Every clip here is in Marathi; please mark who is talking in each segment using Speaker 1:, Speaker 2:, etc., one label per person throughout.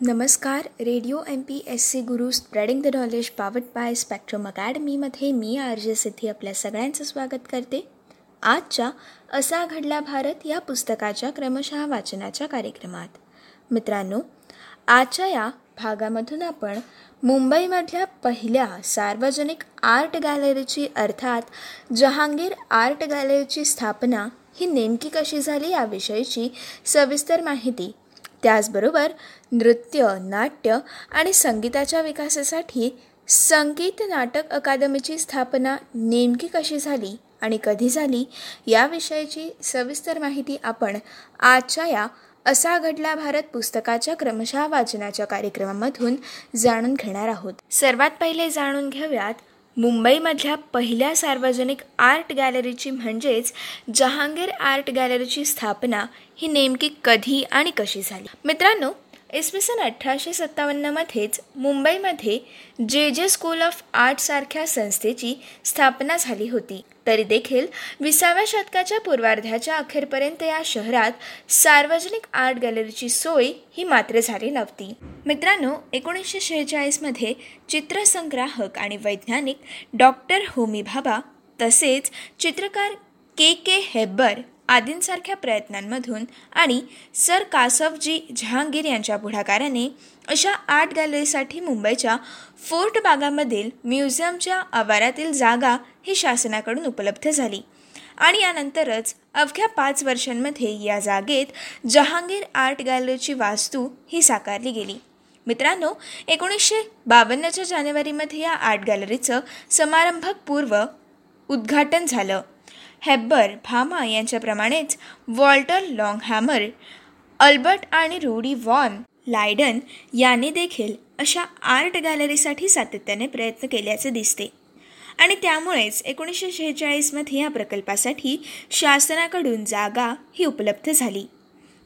Speaker 1: नमस्कार radio M P S C Guru spreading the knowledge powered by Spectrum अकॅडमीमध्ये मी आर जे सिद्धी आपल्या सगळ्यांचं स्वागत करते. आजच्या असा घडला भारत या पुस्तकाच्या क्रमशः वाचनाच्या कार्यक्रमात. मित्रांनो आजच्या या भागामधून आपण मुंबईमधल्या पहिल्या सार्वजनिक आर्ट गॅलरीची अर्थात जहांगीर आर्ट गॅलरीची स्थापना ही नेमकी कशी झाली याविषयीची सविस्तर माहिती त्याचबरोबर नृत्य नाट्य आणि संगीताच्या विकासासाठी संगीत नाटक अकादमीची स्थापना नेमकी कशी झाली आणि कधी झाली याविषयीची सविस्तर माहिती आपण आजच्या या असा घडला भारत पुस्तकाच्या क्रमशः वाचनाच्या कार्यक्रमामधून जाणून घेणार आहोत. सर्वात पहिले जाणून घेऊयात मुंबईमधल्या पहिल्या सार्वजनिक आर्ट गॅलरीची म्हणजेच जहांगीर आर्ट गॅलरीची स्थापना ही नेमकी कधी आणि कशी झाली? मित्रांनो इसवी सन अठराशे सत्तावन्नमध्येच मुंबईमध्ये जे जे स्कूल ऑफ आर्टसारख्या संस्थेची स्थापना झाली होती. तरी देखील विसाव्या शतकाच्या पूर्वार्धाच्या अखेरपर्यंत या शहरात सार्वजनिक आर्ट गॅलरीची सोय ही मात्र झाली नव्हती. मित्रांनो एकोणीसशे शेहेचाळीसमध्ये चित्रसंग्राहक आणि वैज्ञानिक डॉक्टर होमी भाभा तसेच चित्रकार के के हेब्बर आदींसारख्या प्रयत्नांमधून आणि सर कासवजी जहांगीर यांच्या पुढाकाराने अशा आर्ट गॅलरीसाठी मुंबईच्या फोर्ट बागामधील म्युझियमच्या आवारातील जागा ही शासनाकडून उपलब्ध झाली. आणि यानंतरच अवघ्या पाच वर्षांमध्ये या जागेत जहांगीर आर्ट गॅलरीची वास्तू ही साकारली गेली. मित्रांनो एकोणीसशे बावन्नच्या जानेवारीमध्ये या आर्ट गॅलरीचं समारंभपूर्व उद्घाटन झालं. हेब्बर भामा यांच्याप्रमाणेच वॉल्टर लॉंगहॅमर अल्बर्ट आणि रूडी वॉन लायडन यांनी देखील अशा आर्ट गॅलरीसाठी सातत्याने प्रयत्न केल्याचे दिसते. आणि त्यामुळेच एकोणीसशे शेहेचाळीसमध्ये या प्रकल्पासाठी शासनाकडून जागा ही उपलब्ध झाली.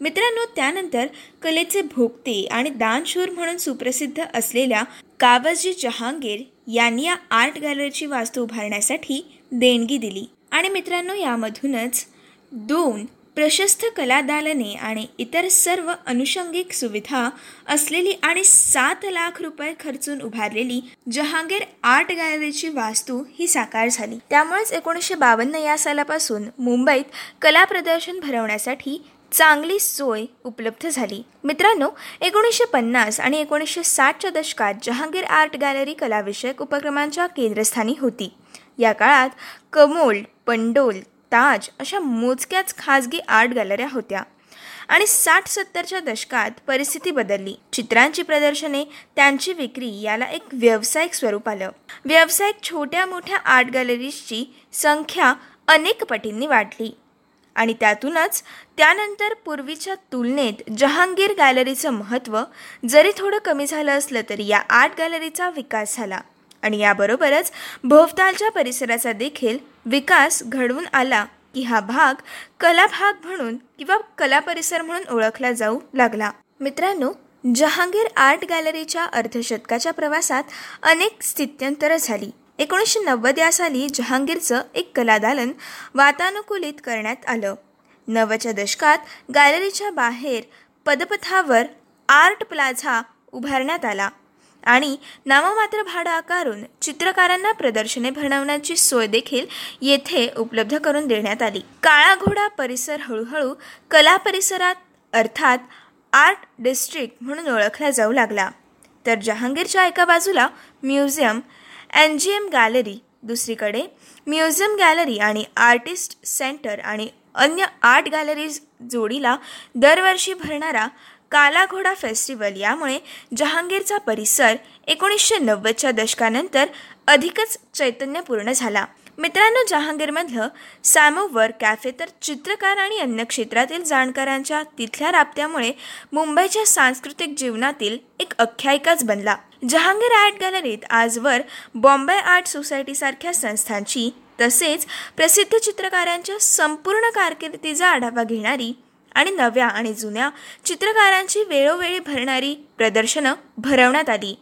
Speaker 1: मित्रांनो त्यानंतर कलेचे भोगते आणि दानशूर म्हणून सुप्रसिद्ध असलेल्या कावजी जहांगीर यांनी या आर्ट गॅलरीची वास्तू उभारण्यासाठी देणगी दिली. आणि मित्रांनो यामधूनच दोन प्रशस्त कलादालने आणि इतर सर्व अनुषंगिक सुविधा असलेली आणि सात लाख रुपये खर्चून उभारलेली जहांगीर आर्ट गॅलरीची वास्तू ही साकार झाली. त्यामुळेच एकोणीसशे बावन्न या सालापासून मुंबईत कला प्रदर्शन भरवण्यासाठी चांगली सोय उपलब्ध झाली. मित्रांनो एकोणीसशे पन्नास आणि एकोणीसशे साठच्या दशकात जहांगीर आर्ट गॅलरी कलाविषयक उपक्रमांच्या केंद्रस्थानी होती. या काळात कमोल पंडोल ताज अशा मोजक्याच खाजगी आर्ट गॅलऱ्या होत्या. आणि साठ सत्तरच्या दशकात परिस्थिती बदलली. चित्रांची प्रदर्शने त्यांची विक्री याला एक व्यावसायिक स्वरूप आलं. व्यावसायिक छोट्या मोठ्या आर्ट गॅलरीजची संख्या अनेक पटींनी वाढली. आणि त्यातूनच त्यानंतर पूर्वीच्या तुलनेत जहांगीर गॅलरीचं महत्त्व जरी थोडं कमी झालं असलं तरी या आर्ट गॅलरीचा विकास झाला. आणि याबरोबरच भोवतालच्या परिसराचा देखील विकास घडवून आला की हा भाग कला भाग म्हणून किंवा कला परिसर म्हणून ओळखला जाऊ लागला. मित्रांनो जहांगीर आर्ट गॅलरीच्या अर्धशतकाच्या प्रवासात अनेक स्थित्यंतरं झाली. एकोणीसशे नव्वद या साली जहांगीरचं एक कलादालन वातानुकूलित करण्यात आलं. नव्वदच्या दशकात गॅलरीच्या बाहेर पदपथावर आर्ट प्लाझा उभारण्यात आला. आणि नाममात्र भाडं आकारून चित्रकारांना प्रदर्शने भरवण्याची सोय देखील येथे उपलब्ध करून देण्यात आली. काळा घोडा परिसर हळूहळू कला परिसरात अर्थात आर्ट डिस्ट्रिक्ट म्हणून ओळखला जाऊ लागला. तर जहांगीरच्या एका बाजूला museum N G M gallery दुसरीकडे म्युझियम गॅलरी आणि आर्टिस्ट सेंटर आणि अन्य आर्ट गॅलरीज जोडीला दरवर्षी भरणारा काला घोडा फेस्टिवल यामुळे जहांगीरचा परिसर एकोणीसशे नव्वदच्या दशकानंतर अधिकच चैतन्यपूर्ण झाला. मित्रांनो जहांगीरमधलं सॅमोवर कॅफे तर चित्रकार आणि अन्य क्षेत्रातील जाणकारांच्या तिथल्या राबत्यामुळे मुंबईच्या सांस्कृतिक जीवनातील एक आख्यायिकाच बनला. जहांगीर आर्ट गॅलरीत आजवर बॉम्बे आर्ट सोसायटीसारख्या संस्थांची तसेच प्रसिद्ध चित्रकारांच्या संपूर्ण कारकिर्दीचा आढावा घेणारी आणि नव्या आणि जुन्या चित्रकारांची वेळोवेळी भरणारी प्रदर्शनं भरवण्यात आली.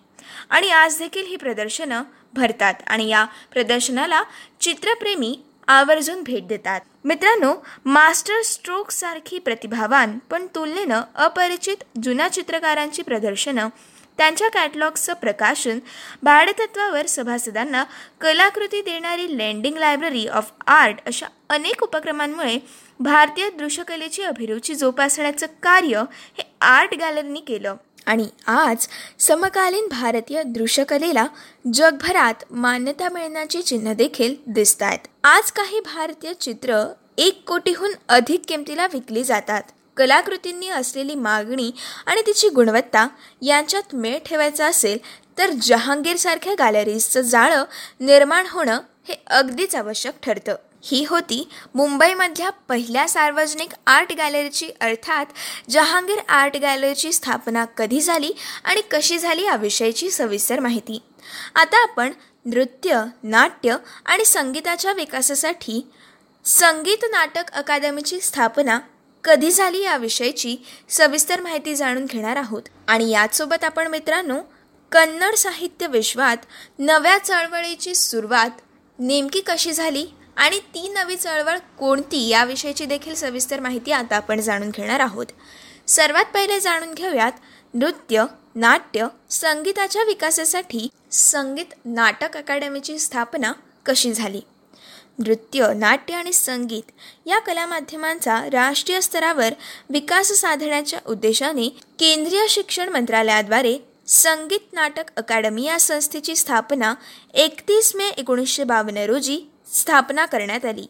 Speaker 1: आणि आज देखील ही प्रदर्शनं भरतात आणि या प्रदर्शनाला चित्रप्रेमी आवर्जून भेट देतात. मित्रांनो मास्टर स्ट्रोक सारखी प्रतिभावान पण तुलनेनं अपरिचित जुन्या चित्रकारांची प्रदर्शनं त्यांच्या कॅटलॉगचं प्रकाशन भाडेतत्वावर सभासदांना कलाकृती देणारी लँडिंग लायब्ररी ऑफ आर्ट अशा अनेक उपक्रमांमुळे भारतीय दृश्यकलेची अभिरुची जोपासण्याचं कार्य हे आर्ट गॅलरीनी केलं. आणि आज समकालीन भारतीय दृश्यकलेला जगभरात मान्यता मिळण्याची चिन्ह देखील दिसत आहेत आज काही भारतीय चित्र एक कोटीहून अधिक किमतीला विकली जातात. कलाकृतींनी असलेली मागणी आणि तिची गुणवत्ता यांच्यात मेळ ठेवायचा असेल तर जहांगीरसारख्या गॅलरीजचं जाळं निर्माण होणं हे अगदीच आवश्यक ठरतं. ही होती मुंबईमधल्या पहिल्या सार्वजनिक आर्ट गॅलरीची अर्थात जहांगीर आर्ट गॅलरीची स्थापना कधी झाली आणि कशी झाली याविषयीची सविस्तर माहिती. आता आपण नृत्य नाट्य आणि संगीताच्या विकासासाठी संगीत नाटक अकादमीची स्थापना कधी झाली याविषयीची सविस्तर माहिती जाणून घेणार आहोत. आणि याचसोबत आपण मित्रांनो कन्नड साहित्य विश्वात नव्या चळवळीची सुरुवात नेमकी कशी झाली? आणि ती नवी चळवळ कोणती याविषयीची देखील सविस्तर माहिती आता आपण जाणून घेणार आहोत. सर्वात पहिले जाणून घेऊयात नृत्य नाट्य संगीताच्या विकासासाठी संगीत नाटक अकादमीची स्थापना कशी झाली? नृत्य नाट्य आणि संगीत या कलामाध्यमांचा राष्ट्रीय स्तरावर विकास साधण्याच्या उद्देशाने केंद्रीय शिक्षण मंत्रालयाद्वारे संगीत नाटक अकादमी या संस्थेची स्थापना एकतीस मे एकोणीसशे बावन्न रोजी स्थापना करण्यात आली.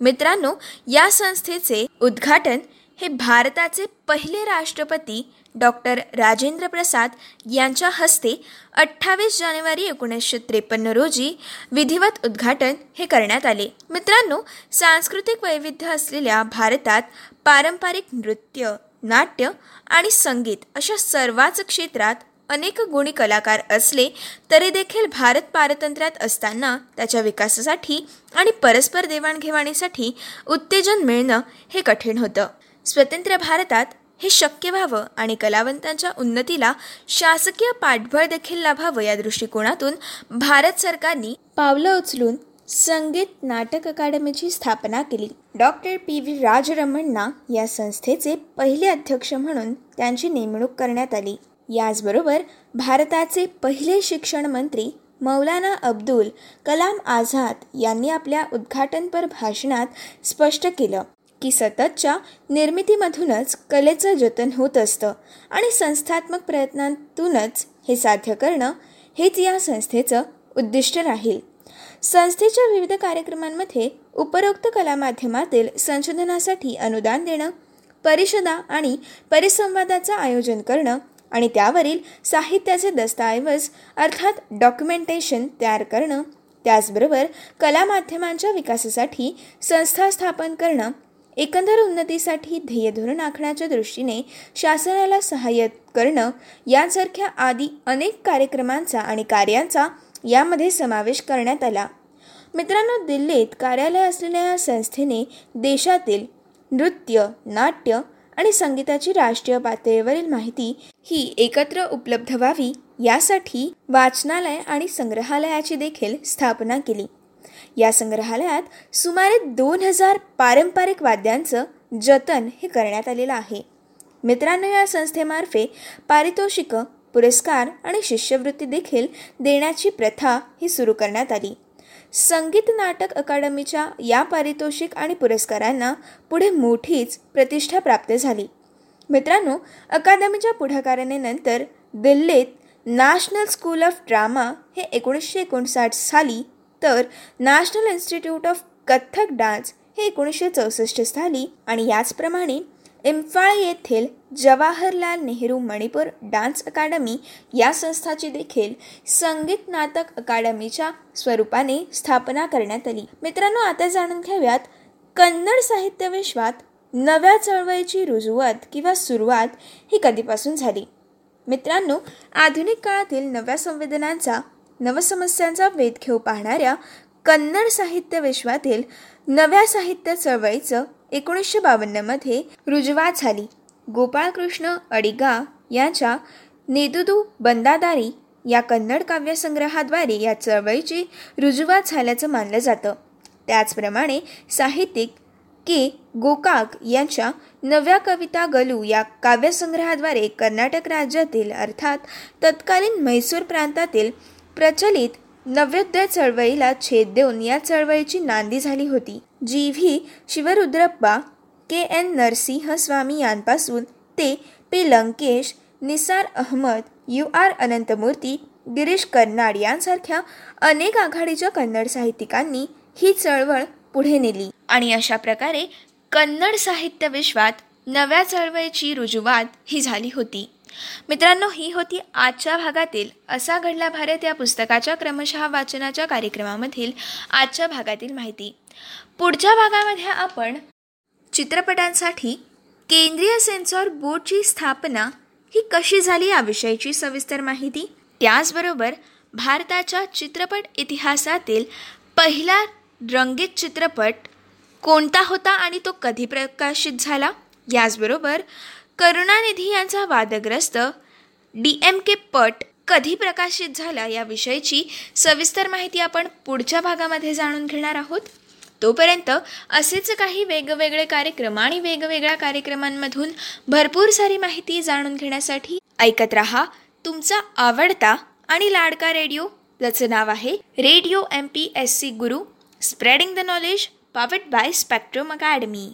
Speaker 1: मित्रांनो या संस्थेचे उद्घाटन हे भारताचे पहिले राष्ट्रपती डॉक्टर राजेंद्र प्रसाद यांच्या हस्ते अठ्ठावीस जानेवारी एकोणीसशे त्रेपन्न रोजी विधिवत उद्घाटन हे करण्यात आले. मित्रांनो सांस्कृतिक वैविध्य असलेल्या भारतात पारंपरिक नृत्य नाट्य आणि संगीत अशा सर्वाच क्षेत्रात अनेक गुणी कलाकार असले तरी देखील भारत पारतंत्र्यात असताना त्याच्या विकासासाठी आणि परस्पर देवाणघेवाणीसाठी उत्तेजन मिळणं हे कठीण होतं. स्वतंत्र भारतात हे शक्य व्हावं आणि कलावंतांच्या उन्नतीला शासकीय पाठबळ देखील लाभावं या दृष्टिकोनातून भारत सरकारने पावलं उचलून संगीत नाटक अकादमीची स्थापना केली. Doctor P. व्ही. राजरमण्णा या संस्थेचे पहिले अध्यक्ष म्हणून त्यांची नेमणूक करण्यात आली. याचबरोबर भारताचे पहिले शिक्षण मंत्री मौलाना अब्दुल कलाम आझाद यांनी आपल्या उद्घाटनपर भाषणात स्पष्ट केलं की सततच्या निर्मितीमधूनच कलेचं जतन होत असतं आणि संस्थात्मक प्रयत्नांतूनच हे साध्य करणं हेच या संस्थेचं उद्दिष्ट राहील. संस्थेच्या विविध कार्यक्रमांमध्ये उपरोक्त कलामाध्यमातील संशोधनासाठी अनुदान देणं परिषदा आणि परिसंवादाचं आयोजन करणं आणि त्यावरील साहित्याचे दस्तऐवज अर्थात डॉक्युमेंटेशन तयार करणं त्याचबरोबर कला माध्यमांच्या विकासासाठी संस्था स्थापन करणं एकंदर उन्नतीसाठी ध्येयधोरण आखण्याच्या दृष्टीने शासनाला सहाय्य करणं यांसारख्या आदी अनेक कार्यक्रमांचा आणि कार्यांचा यामध्ये समावेश करण्यात आला. मित्रांनो दिल्लीत कार्यालय असलेल्या या संस्थेने देशातील नृत्य नाट्य आणि संगीताची राष्ट्रीय पातळीवरील माहिती ही एकत्र उपलब्ध व्हावी यासाठी वाचनालय आणि संग्रहालयाची देखील स्थापना केली. या संग्रहालयात सुमारे दोन हजार पारंपरिक वाद्यांचं जतन हे करण्यात आलेलं आहे. मित्रांनो या संस्थेमार्फे पारितोषिकं पुरस्कार आणि शिष्यवृत्ती देखील देण्याची प्रथा ही सुरू करण्यात आली. संगीत नाटक अकादमीच्या या पारितोषिक आणि पुरस्कारांना पुढे मोठीच प्रतिष्ठा प्राप्त झाली. मित्रांनो अकादमीच्या पुढाकारानेनंतर दिल्लीत नॅशनल स्कूल ऑफ ड्रामा हे एकोणीसशे एकोणसाठ साली तर National Institute of Kathak Dance हे एकोणीसशे चौसष्ट साली आणि याचप्रमाणे इम्फाळ येथील जवाहरलाल नेहरू मणिपूर डान्स अकादमी या संस्थाची देखील संगीत नाटक अकादमीच्या स्वरूपाने स्थापना करण्यात आली. मित्रांनो आता जाणून घेऊयात कन्नड साहित्य विश्वात नव्या चळवळीची रुजुवात किंवा सुरुवात ही कधीपासून झाली? मित्रांनो आधुनिक काळातील नव्या संवेदनांचा नवसमस्यांचा वेध घेऊ पाहणाऱ्या कन्नड साहित्य विश्वातील नव्या साहित्य चळवळीचं एकोणीसशे बावन्नमध्ये रुजवात झाली. गोपाळकृष्ण अडिगा यांच्या नेदुदू बंदादारी या कन्नड काव्यसंग्रहाद्वारे या चळवळीची रुजुवात झाल्याचं मानलं जातं. त्याचप्रमाणे साहित्यिक के. गोकाक यांच्या नव्या कविता गलू या काव्यसंग्रहाद्वारे कर्नाटक राज्यातील अर्थात तत्कालीन म्हैसूर प्रांतातील प्रचलित नव्योदय चळवळीला छेद देऊन या चळवळीची नांदी झाली होती G V. Shivarudrappa K. N. Narasimha Swamy यांपासून ते P. Lankesh Nisar Ahmed U. R. Ananthamurthy Girish Karnad यांसारख्या अनेक आघाडीच्या कन्नड साहित्यिकांनी ही चळवळ पुढे नेली. आणि अशा प्रकारे कन्नड साहित्य विश्वात नव्या चळवळीची रुजुवात ही झाली होती. मित्रांनो ही होती आजच्या भागातील असा घडला भारत या पुस्तकाच्या क्रमशः वाचनाच्या कार्यक्रमामधील आजच्या भागातील माहिती. पुढच्या भागामध्ये आपण चित्रपटांसाठी केंद्रीय सेन्सॉर बोर्डची स्थापना ही कशी झाली याविषयीची सविस्तर माहिती. त्याचबरोबर भारताच्या चित्रपट इतिहासातील पहिला रंगीत चित्रपट कोणता होता आणि तो कधी प्रकाशित झाला? याचबरोबर करुणानिधी यांचा वादग्रस्त डी एम के पट कधी प्रकाशित झाला याविषयीची सविस्तर माहिती आपण पुढच्या भागामध्ये जाणून घेणार आहोत. तोपर्यंत असेच काही वेगवेगळे कार्यक्रम आणि वेगवेगळ्या कार्यक्रमांमधून भरपूर सारी माहिती जाणून घेण्यासाठी ऐकत रहा. तुमचा आवडता आणि लाडका रेडिओ. ज्याचं नाव आहे Radio M P S C Guru. Spreading the knowledge powered by Spectrum Academy